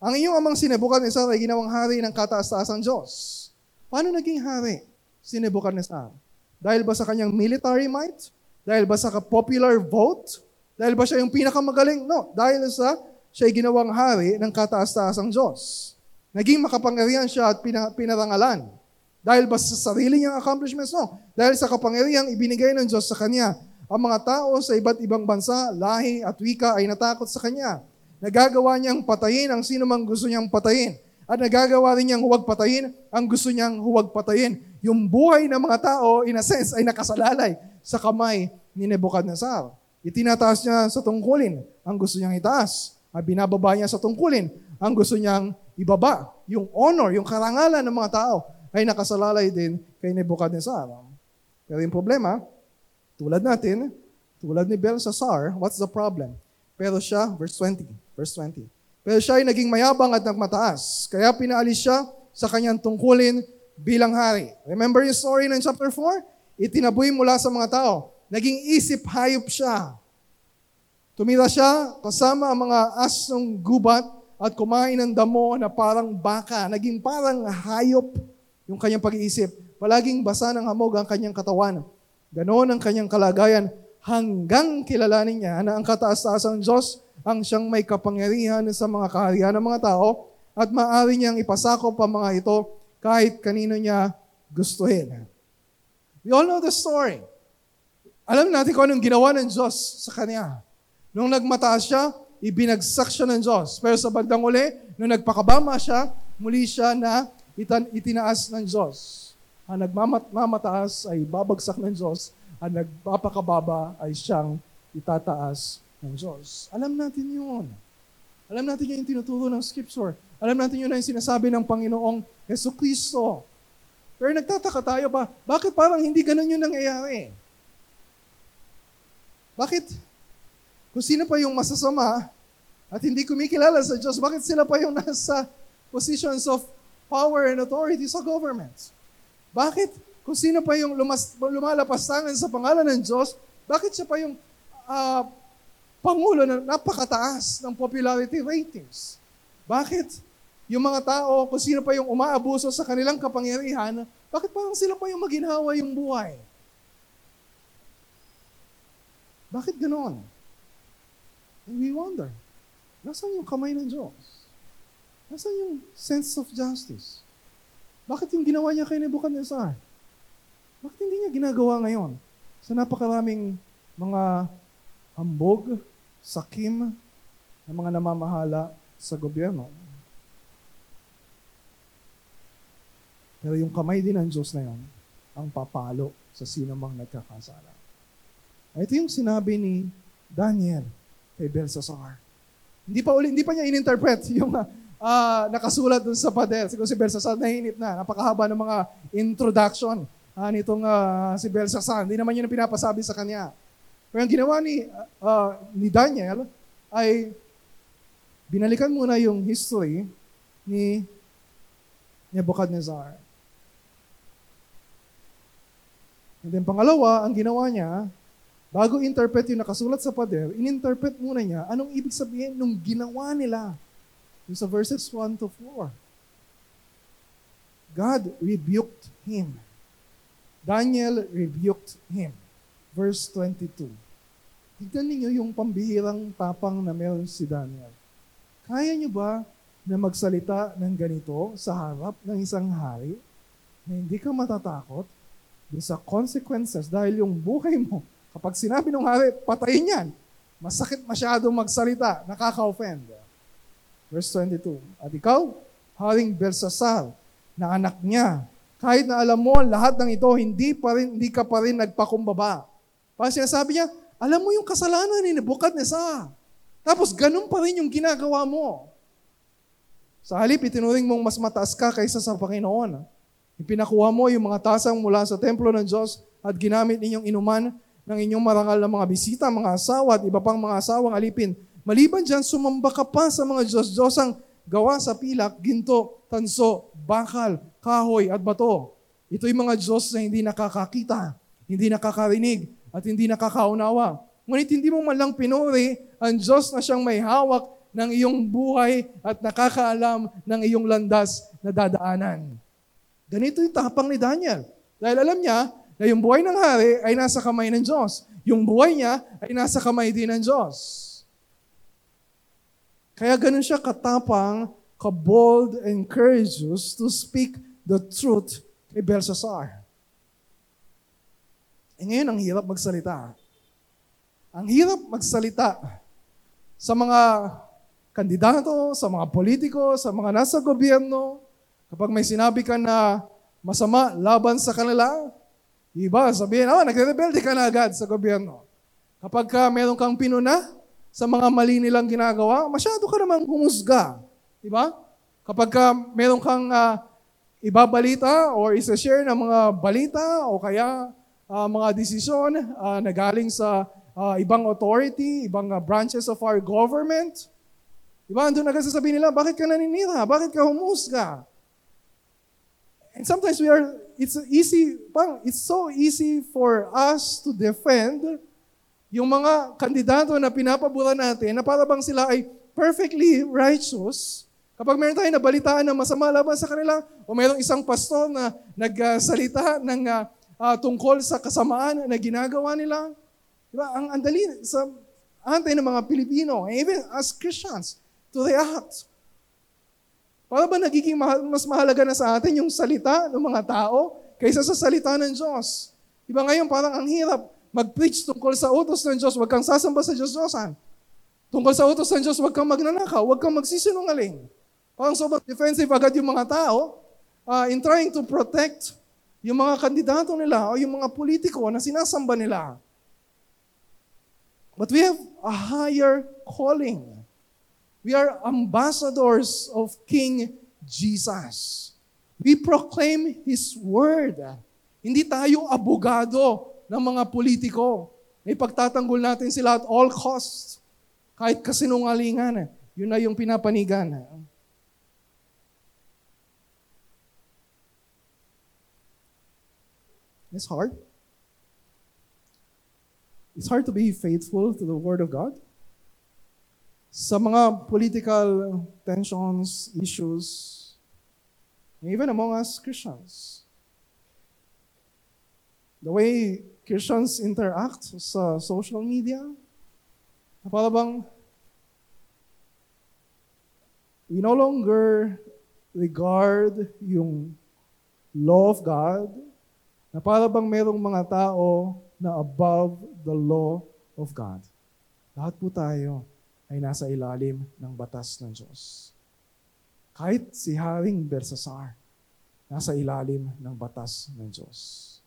ang inyong amang si Nebuchadnezzar ay ginawang hari ng kataas-taasang Diyos. Paano naging hari si Nebuchadnezzar? Dahil ba sa kanyang military might? Dahil ba sa popular vote? Dahil ba siya yung pinakamagaling? No. Dahil sa siya ay ginawang hari ng kataas-taasang Diyos. Naging makapangyarihan siya at pinarangalan. Dahil ba sa sarili niyang accomplishments? No. Dahil sa kapangyarihang ibinigay ng Diyos sa kanya. Ang mga tao sa iba't ibang bansa, lahi at wika ay natakot sa kanya Nagagawa niyang patayin ang sino mang gusto niyang patayin. At nagagawa rin niyang huwag patayin ang gusto niyang huwag patayin. Yung buhay ng mga tao, in a sense, ay nakasalalay sa kamay ni Nebuchadnezzar. Itinataas niya sa tungkulin ang gusto niyang itaas. At binababa niya sa tungkulin. Ang gusto niyang ibaba, yung honor, yung karangalan ng mga tao, ay nakasalalay din kay Nebuchadnezzar. Pero yung problema, tulad natin, tulad ni Belshazzar, what's the problem? Pero siya, verse 20, verse 20. Pero siya ay naging mayabang at nagmataas. Kaya pinaalis siya sa kanyang tungkulin bilang hari. Remember yung story ng chapter 4? Itinaboy mula sa mga tao. Naging isip hayop siya. Tumira siya kasama ang mga asong gubat at kumain ng damo na parang baka. Naging parang hayop yung kanyang pag-iisip. Palaging basa ng hamog ang kanyang katawan. Ganoon ang kanyang kalagayan hanggang kilalanin niya na ang kataas-taasang Diyos ang siyang may kapangyarihan sa mga kaharian ng mga tao at maaari niyang ipasakop ang mga ito kahit kanino niya gustuhin. We all know the story. Alam natin kung anong ginawa ng Diyos sa kanya. Nung nagmataas siya, ibinagsak siya ng Diyos. Pero sa bandang uli, nung nagpakabama siya, muli siya na itan, itinaas ng Diyos. Ang nagmamataas ay babagsak ng Diyos. Ang nagpapakababa ay siyang itataas ng Diyos. Alam natin yun. Alam natin yun yung tinuturo ng Scripture. Alam natin yun na yung sinasabi ng Panginoong Yeso Kristo. Pero nagtataka tayo ba, bakit parang hindi ganun yung nangyayari? Bakit? Kung sino pa yung masasama at hindi kumikilala sa Diyos, bakit sila pa yung (laughs) nasa positions of power and authority sa government? Bakit? Kung sino pa yung lumas, lumalapastangan sa pangalan ng Diyos, bakit siya pa yung uh, pangulo na napakataas ng popularity ratings? Bakit? Yung mga tao, kung sino pa yung umaabuso sa kanilang kapangyarihan, bakit parang sila pa yung maginhawa yung buhay? Bakit ganoon? And we wonder, nasan yung kamay ng Diyos? Nasaan yung sense of justice? Bakit yung ginawa niya kay Nebuchadnezzar? Bakit hindi niya ginagawa ngayon? Sa napakaraming mga hambog, sakim, ng mga namamahala sa gobyerno. Pero yung kamay din ng Diyos na yon ang papalo sa sino mang nagkakasala. Ito yung sinabi ni Daniel kay Belshazzar. Hindi pa uli, hindi pa niya ininterpret (laughs) yung uh, nakasulat dun sa pader. Siguro si Belshazzar nahinip na. Napakahaba ng mga introduction uh, nitong uh, si Belshazzar. Hindi naman yun ang pinapasabi sa kanya. Pero ang ginawa ni, uh, ni Daniel ay binalikan muna yung history ni Nebuchadnezzar. And then pangalawa, ang ginawa niya, Bago interpret yung nakasulat sa pader, ininterpret muna niya anong ibig sabihin nung ginawa nila. Yung sa verses 1 to 4. God rebuked him. Daniel rebuked him. Verse 22. Tignan ninyo yung pambihirang tapang na meron si Daniel. Kaya niyo ba na magsalita ng ganito sa harap ng isang hari na hindi ka matatakot sa consequences dahil yung buhay mo Kapag sinabi ng hari, patayin yan. Masakit masyado magsalita, nakaka-offend. Verse 22. At ikaw, Haring Belsasar, na anak niya, kahit na alam mo lahat ng ito, hindi, pa rin, hindi ka pa rin nagpakumbaba. Parang sinasabi niya, alam mo yung kasalanan ni Nebuchadnezzar. Tapos ganun pa rin yung ginagawa mo. Sa halip, itinuring mong mas mataas ka kaysa sa Panginoon. Ipinakuha mo yung mga tasang mula sa templo ng Diyos at ginamit ninyong inuman ng inyong marangal na mga bisita, mga asawa at iba pang mga asawang alipin. Maliban dyan, sumamba ka pa sa mga Diyos-Diyosang gawa sa pilak, ginto, tanso, bakal, kahoy at bato. Ito'y mga Diyos na hindi nakakakita, hindi nakakarinig, at hindi nakakaunawa. Ngunit hindi mo man lang pinuri ang Diyos na siyang may hawak ng iyong buhay at nakakaalam ng iyong landas na dadaanan. Ganito yung tapang ni Daniel. Dahil alam niya, na yung buhay ng hari ay nasa kamay ng Diyos. Yung buhay niya ay nasa kamay din ng Diyos. Kaya ganun siya katapang, kabold, and courageous to speak the truth kay Belshazzar. E ngayon, ang hirap magsalita. Ang hirap magsalita sa mga kandidato, sa mga politiko, sa mga nasa gobyerno. Kapag may sinabi ka na masama laban sa kanila, Iba, sabihin, oh, nagre-rebelde ka na agad sa gobyerno. Kapag ka meron kang pinuna, sa mga mali nilang ginagawa, masyado ka namang humusga. Di ba? Kapag ka meron kang uh, ibabalita or isa-share ng mga balita o kaya uh, mga desisyon uh, na galing sa uh, ibang authority, ibang uh, branches of our government, Di ba? Andun agad sasabihin nila, bakit ka naninira? Bakit ka humusga? And sometimes we are, it's easy, parang, it's so easy for us to defend yung mga kandidato na pinapabura natin na para bang sila ay perfectly righteous. Kapag meron tayong nabalitaan na masama laban sa kanila, o mayroong isang pastor na nagsalita ng uh, uh, tungkol sa kasamaan na ginagawa nila, diba? ang andali sa antay ng mga Pilipino, even as Christians, to react. Para ba nagiging mas mahalaga na sa atin yung salita ng mga tao kaysa sa salita ng Diyos? Diba ngayon parang ang hirap mag-preach tungkol sa utos ng Diyos, huwag kang sasamba sa Diyos-Diyosan. Tungkol sa utos ng Diyos, huwag kang magnanakaw, huwag kang magsisinungaling. Parang sobrang defensive agad yung mga tao uh, in trying to protect yung mga kandidato nila o yung mga politiko na sinasamba nila. But we have a higher calling. We are ambassadors of King Jesus. We proclaim His Word. Hindi tayo abogado ng mga politiko. May pagtatanggol natin sila at all costs. Kahit kasinungalingan. Yun na yung pinapanigan. It's hard. It's hard to be faithful to the Word of God sa mga political tensions, issues, even among us Christians. The way Christians interact sa social media, para we no longer regard yung law of God na para bang merong mga tao na above the law of God. Lahat po tayo ay nasa ilalim ng batas ng Diyos. Kahit si Haring Bersasar, nasa ilalim ng batas ng Diyos.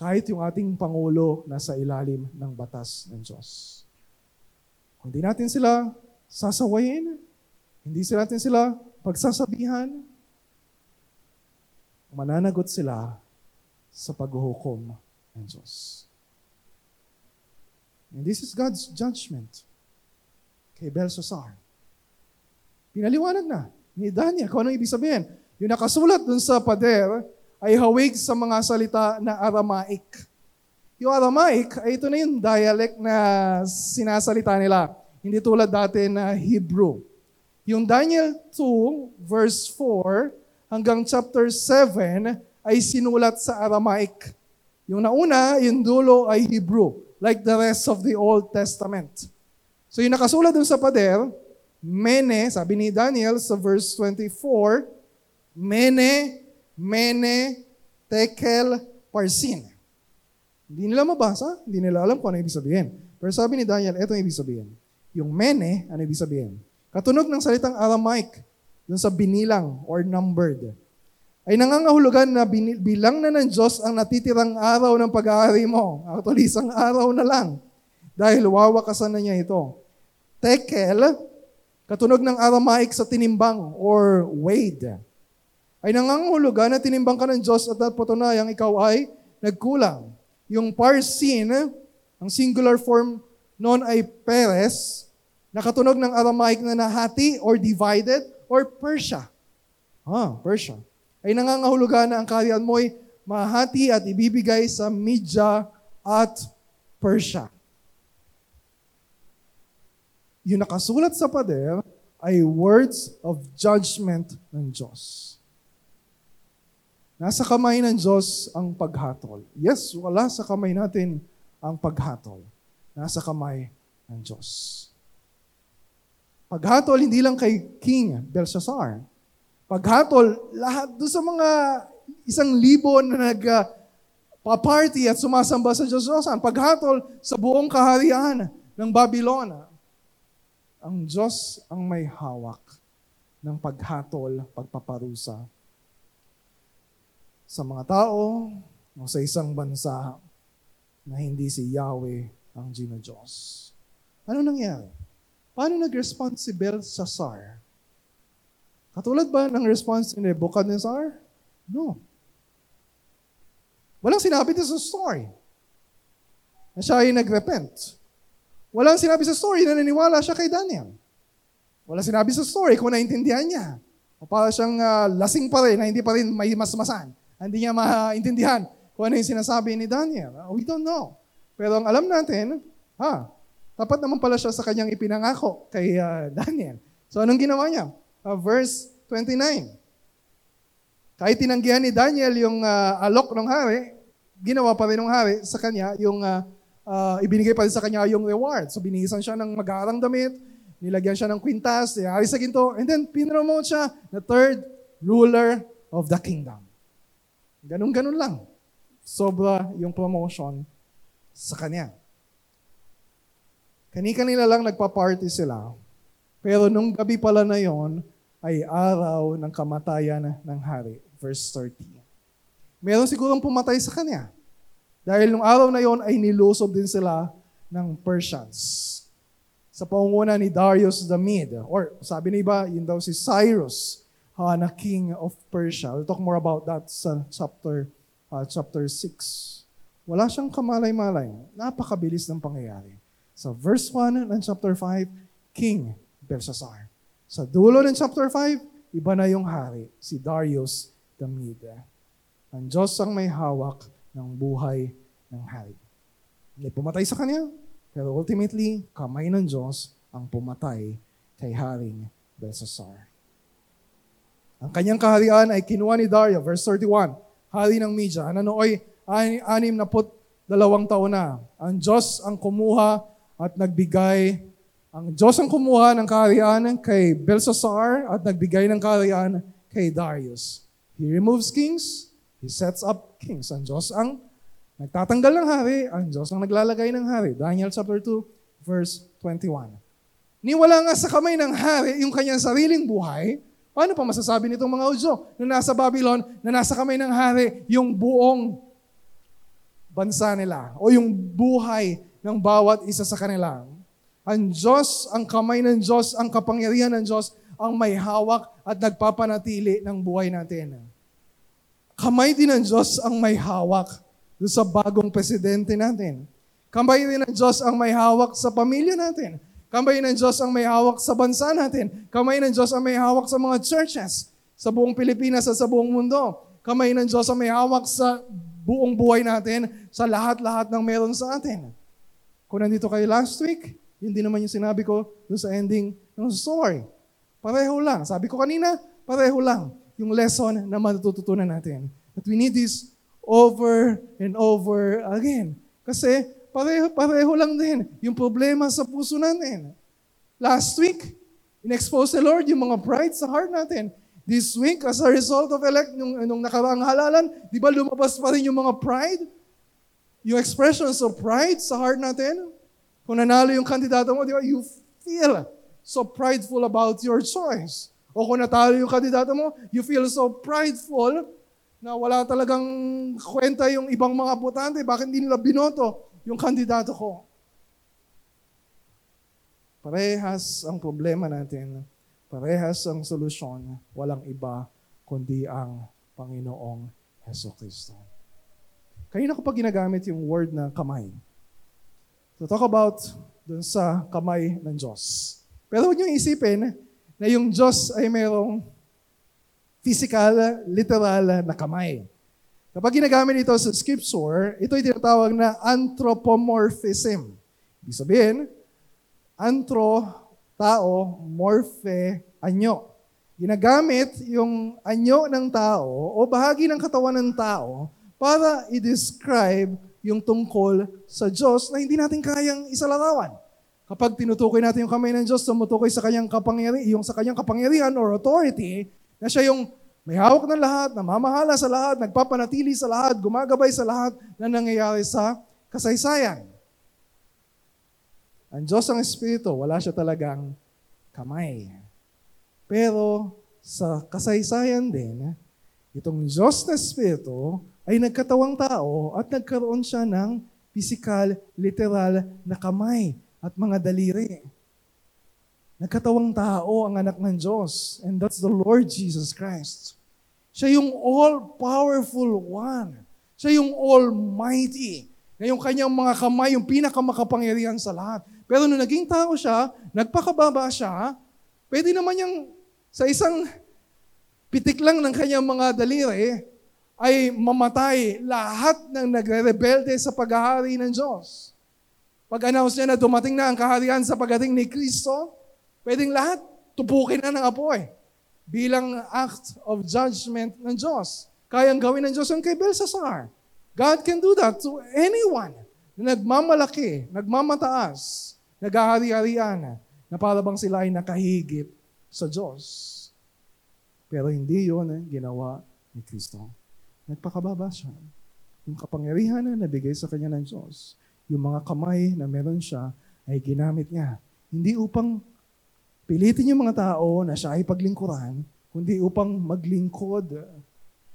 Kahit yung ating Pangulo, nasa ilalim ng batas ng Diyos. Kung di natin sila sasawayin, hindi sila natin sila pagsasabihan, mananagot sila sa paghuhukom ng Diyos. And this is God's judgment kay Belshazzar. Pinaliwanag na ni Daniel kung anong ibig sabihin. Yung nakasulat dun sa pader ay hawig sa mga salita na Aramaic. Yung Aramaic, ay ito na yung dialect na sinasalita nila. Hindi tulad dati na Hebrew. Yung Daniel 2, verse 4, hanggang chapter 7, ay sinulat sa Aramaic. Yung nauna, yung dulo ay Hebrew, like the rest of the Old Testament. So yung nakasulat dun sa pader, mene, sabi ni Daniel sa verse 24, mene, mene, tekel, parsin. Hindi nila mabasa, hindi nila alam kung ano ibig sabihin. Pero sabi ni Daniel, ito ibig sabihin. Yung mene, ano ibig sabihin? Katunog ng salitang Aramaic, dun sa binilang or numbered, ay nangangahulugan na bilang na ng Diyos ang natitirang araw ng pag-aari mo. Actually, isang araw na lang. Dahil wawakasan na niya ito tekel, katunog ng Aramaic sa tinimbang or weighed, ay nangangulugan na tinimbang ka ng Diyos at patunayang ikaw ay nagkulang. Yung parsin, ang singular form noon ay peres, na katunog ng Aramaic na nahati or divided or Persia. Ah, Persia. Ay nangangahulugan na ang kaharian mo ay mahati at ibibigay sa Media at Persia yung nakasulat sa pader ay words of judgment ng Diyos. Nasa kamay ng Diyos ang paghatol. Yes, wala sa kamay natin ang paghatol. Nasa kamay ng Diyos. Paghatol hindi lang kay King Belshazzar. Paghatol, lahat do sa mga isang libo na nag pa-party at sumasamba sa Diyos. Paghatol sa buong kaharian ng Babylon. Ang Diyos ang may hawak ng paghatol, pagpaparusa sa mga tao o sa isang bansa na hindi si Yahweh ang Gino Diyos. Ano nangyari? Paano nag-respond si Belshazzar? Katulad ba ng response ni Nebuchadnezzar? No. Walang sinabi sa story na siya ay nag-repent. Walang sinabi sa story na naniwala siya kay Daniel. Walang sinabi sa story kung naintindihan niya. O para siyang uh, lasing pa rin na hindi pa rin may masmasan. Hindi niya maintindihan kung ano yung sinasabi ni Daniel. We don't know. Pero ang alam natin, ha, tapat naman pala siya sa kanyang ipinangako kay uh, Daniel. So anong ginawa niya? Uh, verse 29. Kahit tinanggihan ni Daniel yung uh, alok ng hari, ginawa pa rin ng hari sa kanya yung uh, uh, ibinigay pa rin sa kanya yung reward. So binihisan siya ng mag-aarang damit, nilagyan siya ng kwintas, hari sa ginto, and then pinromote siya na third ruler of the kingdom. Ganun-ganun lang. Sobra yung promotion sa kanya. Kani-kanila lang nagpa-party sila. Pero nung gabi pala na yon ay araw ng kamatayan ng hari. Verse 30. Meron sigurong pumatay sa kanya. Dahil nung araw na yon ay nilusob din sila ng Persians. Sa pangunguna ni Darius the Mede. Or sabi ni iba, yun daw si Cyrus uh, na king of Persia. We'll talk more about that sa chapter uh, chapter 6. Wala siyang kamalay-malay. Napakabilis ng pangyayari. Sa verse 1 ng chapter 5, King Belshazzar. Sa dulo ng chapter 5, iba na yung hari, si Darius the Mede. Ang Diyos ang may hawak ng buhay ng hari. Hindi pumatay sa kanya, pero ultimately, kamay ng Diyos ang pumatay kay Haring Belshazzar. Ang kanyang kaharian ay kinuha ni Dario, verse 31, hari ng Media. Ano oy, anim na put dalawang taon na. Ang Diyos ang kumuha at nagbigay ang Diyos ang kumuha ng kaharian kay Belshazzar at nagbigay ng kaharian kay Darius. He removes kings, he sets up kings. Ang Diyos ang nagtatanggal ng hari, ang Diyos ang naglalagay ng hari. Daniel chapter 2, verse 21. Niwala nga sa kamay ng hari yung kanyang sariling buhay, paano pa masasabi nitong mga Udyo na nasa Babylon, na nasa kamay ng hari yung buong bansa nila o yung buhay ng bawat isa sa kanila. Ang Diyos, ang kamay ng Diyos, ang kapangyarihan ng Diyos, ang may hawak at nagpapanatili ng buhay natin. Kamay din ng Diyos ang may hawak sa bagong presidente natin. Kamay din ng Diyos ang may hawak sa pamilya natin. Kamay ng Diyos ang may hawak sa bansa natin. Kamay ng Diyos ang may hawak sa mga churches sa buong Pilipinas at sa buong mundo. Kamay ng Diyos ang may hawak sa buong buhay natin, sa lahat-lahat ng meron sa atin. Kung nandito kayo last week, hindi naman yung sinabi ko doon sa ending ng story. Pareho lang. Sabi ko kanina, pareho lang yung lesson na matututunan natin. That we need this over and over again. Kasi pareho, pareho lang din yung problema sa puso natin. Last week, in-expose the Lord yung mga pride sa heart natin. This week, as a result of elect, nung, nung nakaraang halalan, di ba lumabas pa rin yung mga pride? Yung expressions of pride sa heart natin? Kung nanalo yung kandidato mo, di ba, you feel so prideful about your choice. O kung natalo yung kandidato mo, you feel so prideful na wala talagang kwenta yung ibang mga botante. Bakit hindi nila binoto yung kandidato ko? Parehas ang problema natin. Parehas ang solusyon. Walang iba kundi ang Panginoong Heso Kristo. Kanina ko pa ginagamit yung word na kamay to talk about dun sa kamay ng Diyos. Pero huwag niyo isipin na yung Diyos ay mayroong physical, literal na kamay. Kapag ginagamit ito sa scripture, ito ay tinatawag na anthropomorphism. Ibig sabihin, antro, tao, morphe, anyo. Ginagamit yung anyo ng tao o bahagi ng katawan ng tao para i-describe yung tungkol sa Diyos na hindi natin kayang isalarawan. Kapag tinutukoy natin yung kamay ng Diyos, tumutukoy sa kanyang kapangyarihan, yung sa kanyang kapangyarihan or authority, na siya yung may hawak ng lahat, namamahala sa lahat, nagpapanatili sa lahat, gumagabay sa lahat na nangyayari sa kasaysayan. Ang Diyos ang Espiritu, wala siya talagang kamay. Pero sa kasaysayan din, itong Diyos na Espiritu ay nagkatawang tao at nagkaroon siya ng physical, literal na kamay at mga daliri. Nagkatawang tao ang anak ng Diyos, and that's the Lord Jesus Christ. Siya yung all-powerful one. Siya yung almighty. Na yung kanyang mga kamay, yung pinakamakapangyarihan sa lahat. Pero nung naging tao siya, nagpakababa siya, pwede naman niyang sa isang pitik lang ng kanyang mga daliri, ay mamatay lahat ng nagre-rebelde sa paghahari ng Diyos. Pag-announce niya na dumating na ang kaharian sa pagdating ni Kristo, pwedeng lahat tupukin na ng apoy bilang act of judgment ng Diyos. Kayang gawin ng Diyos yung kay Belshazzar. God can do that to anyone na nagmamalaki, nagmamataas, nag-ahari-harian, na para bang sila ay nakahigit sa Diyos. Pero hindi yun eh, ginawa ni Kristo. Nagpakababa siya. Yung kapangyarihan na nabigay sa kanya ng Diyos, yung mga kamay na meron siya, ay ginamit niya. Hindi upang pilitin yung mga tao na siya ay paglingkuran, kundi upang maglingkod.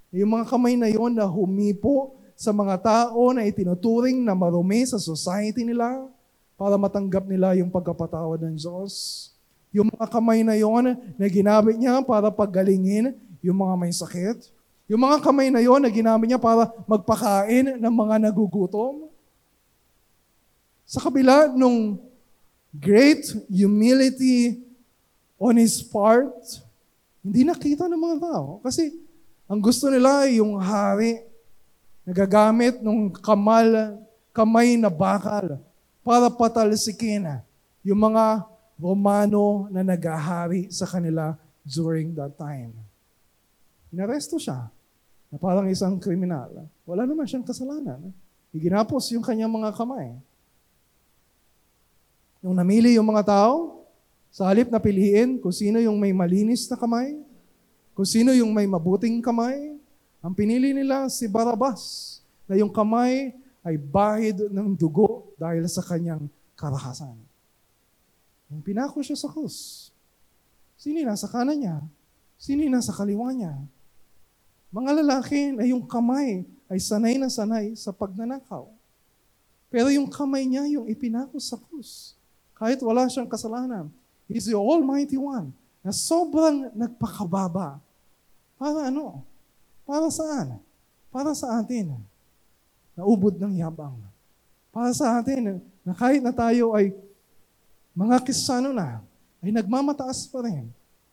Yung mga kamay na yon na humipo sa mga tao na itinuturing na marumi sa society nila para matanggap nila yung pagkapatawad ng Diyos. Yung mga kamay na yon na ginamit niya para paggalingin yung mga may sakit yung mga kamay na yon na ginamit niya para magpakain ng mga nagugutom. Sa kabila nung great humility on his part, hindi nakita ng mga tao. Kasi ang gusto nila ay yung hari nagagamit ng kamal, kamay na bakal para patalsikin yung mga Romano na nagahari sa kanila during that time. Inaresto siya na parang isang kriminal. Wala naman siyang kasalanan. Iginapos yung kanyang mga kamay. Nung namili yung mga tao, sa halip na piliin kung sino yung may malinis na kamay, kung sino yung may mabuting kamay, ang pinili nila si Barabas, na yung kamay ay bahid ng dugo dahil sa kanyang karahasan. Nung pinako siya sa krus, sino nasa kanan niya? Sino nasa kaliwa niya? Mga lalaki na yung kamay ay sanay na sanay sa pagnanakaw. Pero yung kamay niya yung ipinako sa krus. Kahit wala siyang kasalanan. He's the Almighty One na sobrang nagpakababa. Para ano? Para saan? Para sa atin. Naubod ng yabang. Para sa atin na kahit na tayo ay mga kisano na, ay nagmamataas pa rin.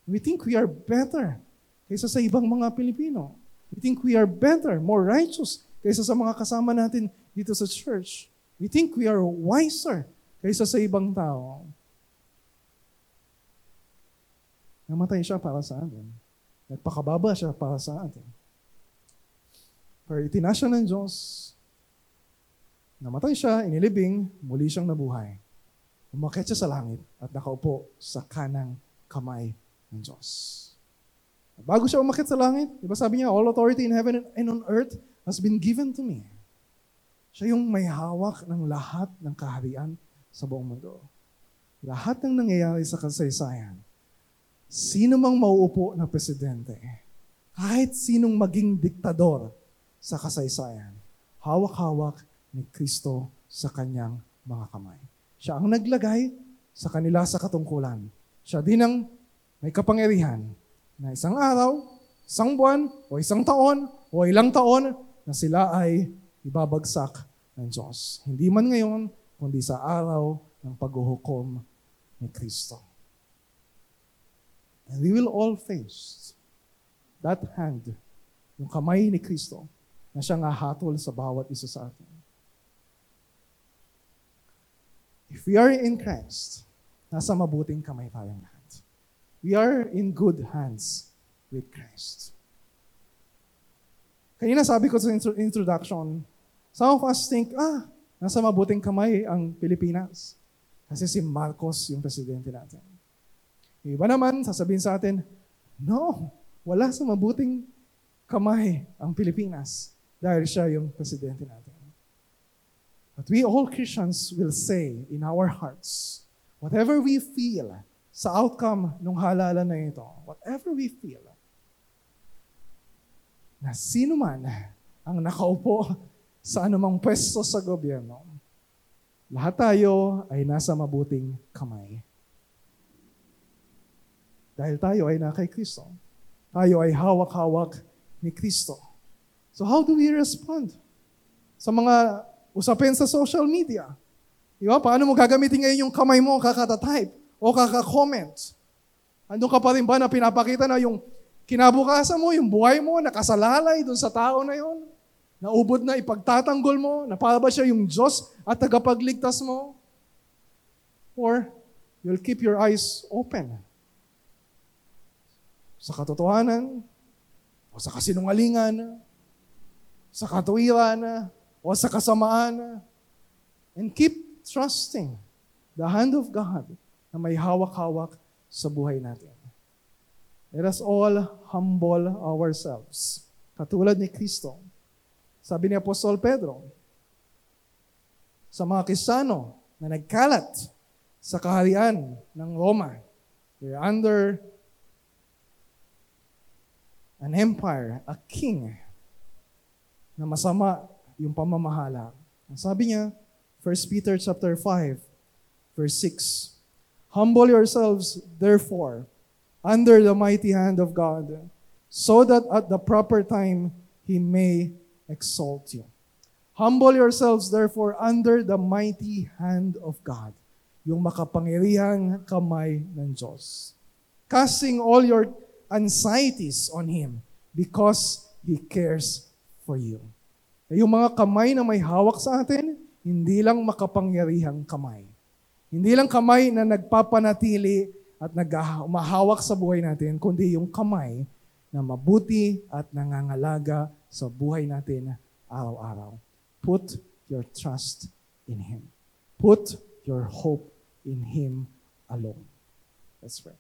We think we are better kaysa sa ibang mga Pilipino. We think we are better, more righteous kaysa sa mga kasama natin dito sa church. We think we are wiser kaysa sa ibang tao. Namatay siya para sa atin. Nagpakababa siya para sa atin. Pero itinasya ng Diyos, namatay siya, inilibing, muli siyang nabuhay. Umakit siya sa langit at nakaupo sa kanang kamay ng Diyos. Bago siya umakit sa langit, di ba sabi niya, all authority in heaven and on earth has been given to me. Siya yung may hawak ng lahat ng kaharian sa buong mundo. Lahat ng nangyayari sa kasaysayan, sino mang mauupo na presidente, kahit sinong maging diktador sa kasaysayan, hawak-hawak ni Kristo sa kanyang mga kamay. Siya ang naglagay sa kanila sa katungkulan. Siya din ang may kapangyarihan na isang araw, isang buwan, o isang taon, o ilang taon, na sila ay ibabagsak ng Diyos. Hindi man ngayon, kundi sa araw ng paghuhukom ni Kristo. And we will all face that hand, yung kamay ni Kristo, na siyang ahatol sa bawat isa sa atin. If we are in Christ, nasa mabuting kamay tayong lahat we are in good hands with Christ. Kanina sabi ko sa introduction, some of us think, ah, nasa mabuting kamay ang Pilipinas. Kasi si Marcos yung presidente natin. Iba naman, sasabihin sa atin, no, wala sa mabuting kamay ang Pilipinas dahil siya yung presidente natin. But we all Christians will say in our hearts, whatever we feel, sa outcome ng halalan na ito, whatever we feel, na sino man ang nakaupo sa anumang pwesto sa gobyerno, Lahat tayo ay nasa mabuting kamay. Dahil tayo ay na kay Kristo. Tayo ay hawak-hawak ni Kristo. So how do we respond sa mga usapin sa social media? Di? Paano mo gagamitin ngayon yung kamay mo kakata-type o kaka-comment? Andun ka pa rin ba na pinapakita na yung kinabukasan mo, yung buhay mo, nakasalalay dun sa tao na yon? Naubod na ipagtatanggol mo, na para ba siya yung Diyos at tagapagligtas mo? Or you'll keep your eyes open sa katotohanan, o sa kasinungalingan, sa katuwiran, o sa kasamaan, and keep trusting the hand of God na may hawak-hawak sa buhay natin. Let us all humble ourselves. Katulad ni Kristo. Sabi ni Apostol Pedro, sa mga Kristiyano na nagkalat sa kaharian ng Roma, they're under an empire, a king, na masama yung pamamahala. Sabi niya, 1 Peter chapter 5, verse 6, Humble yourselves, therefore, under the mighty hand of God, so that at the proper time He may exalt you. Humble yourselves, therefore, under the mighty hand of God, yung makapangyarihang kamay ng Diyos. Casting all your anxieties on Him because He cares for you. Yung mga kamay na may hawak sa atin, hindi lang makapangyarihang kamay. Hindi lang kamay na nagpapanatili at nagmahawak sa buhay natin, kundi yung kamay na mabuti at nangangalaga sa buhay natin araw-araw. Put your trust in Him. Put your hope in Him alone. Let's pray.